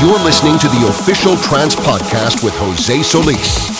You're listening to the official Trance Podcast with Jose Solis.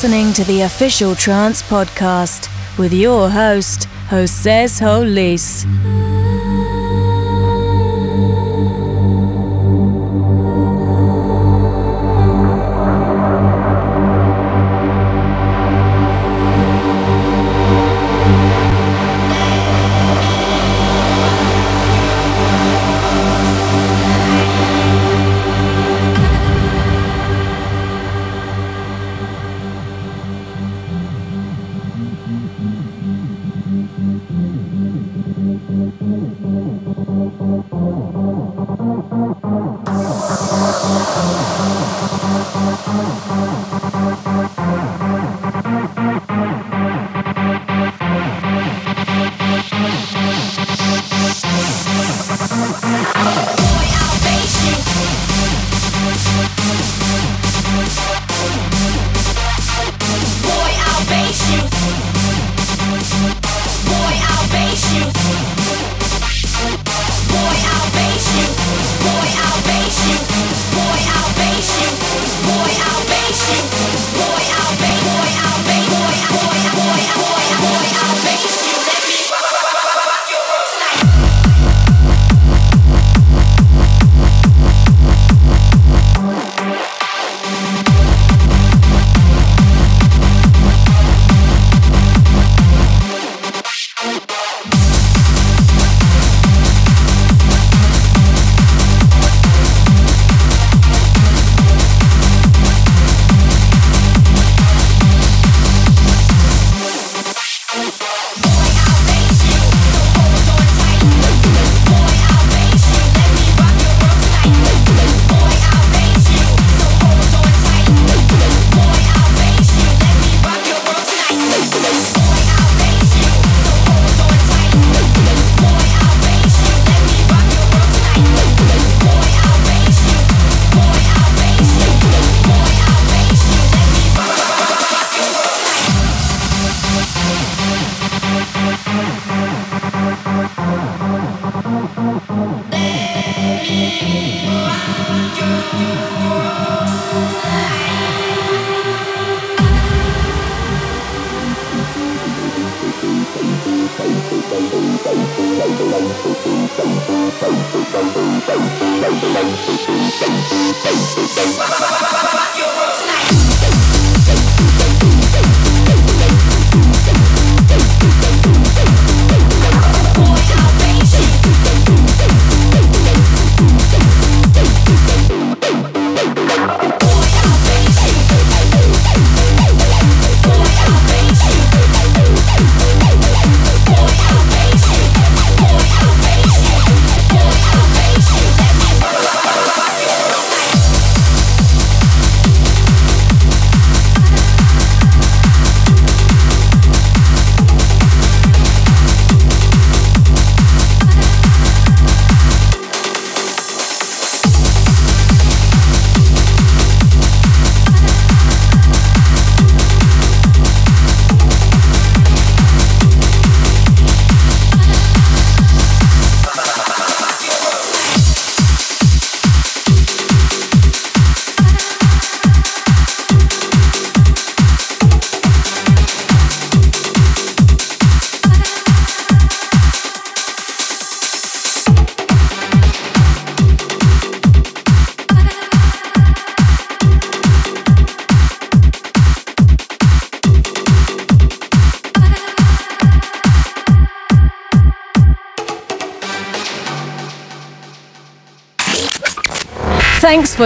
Listening to the official Trance Podcast with your host, Jose Solis.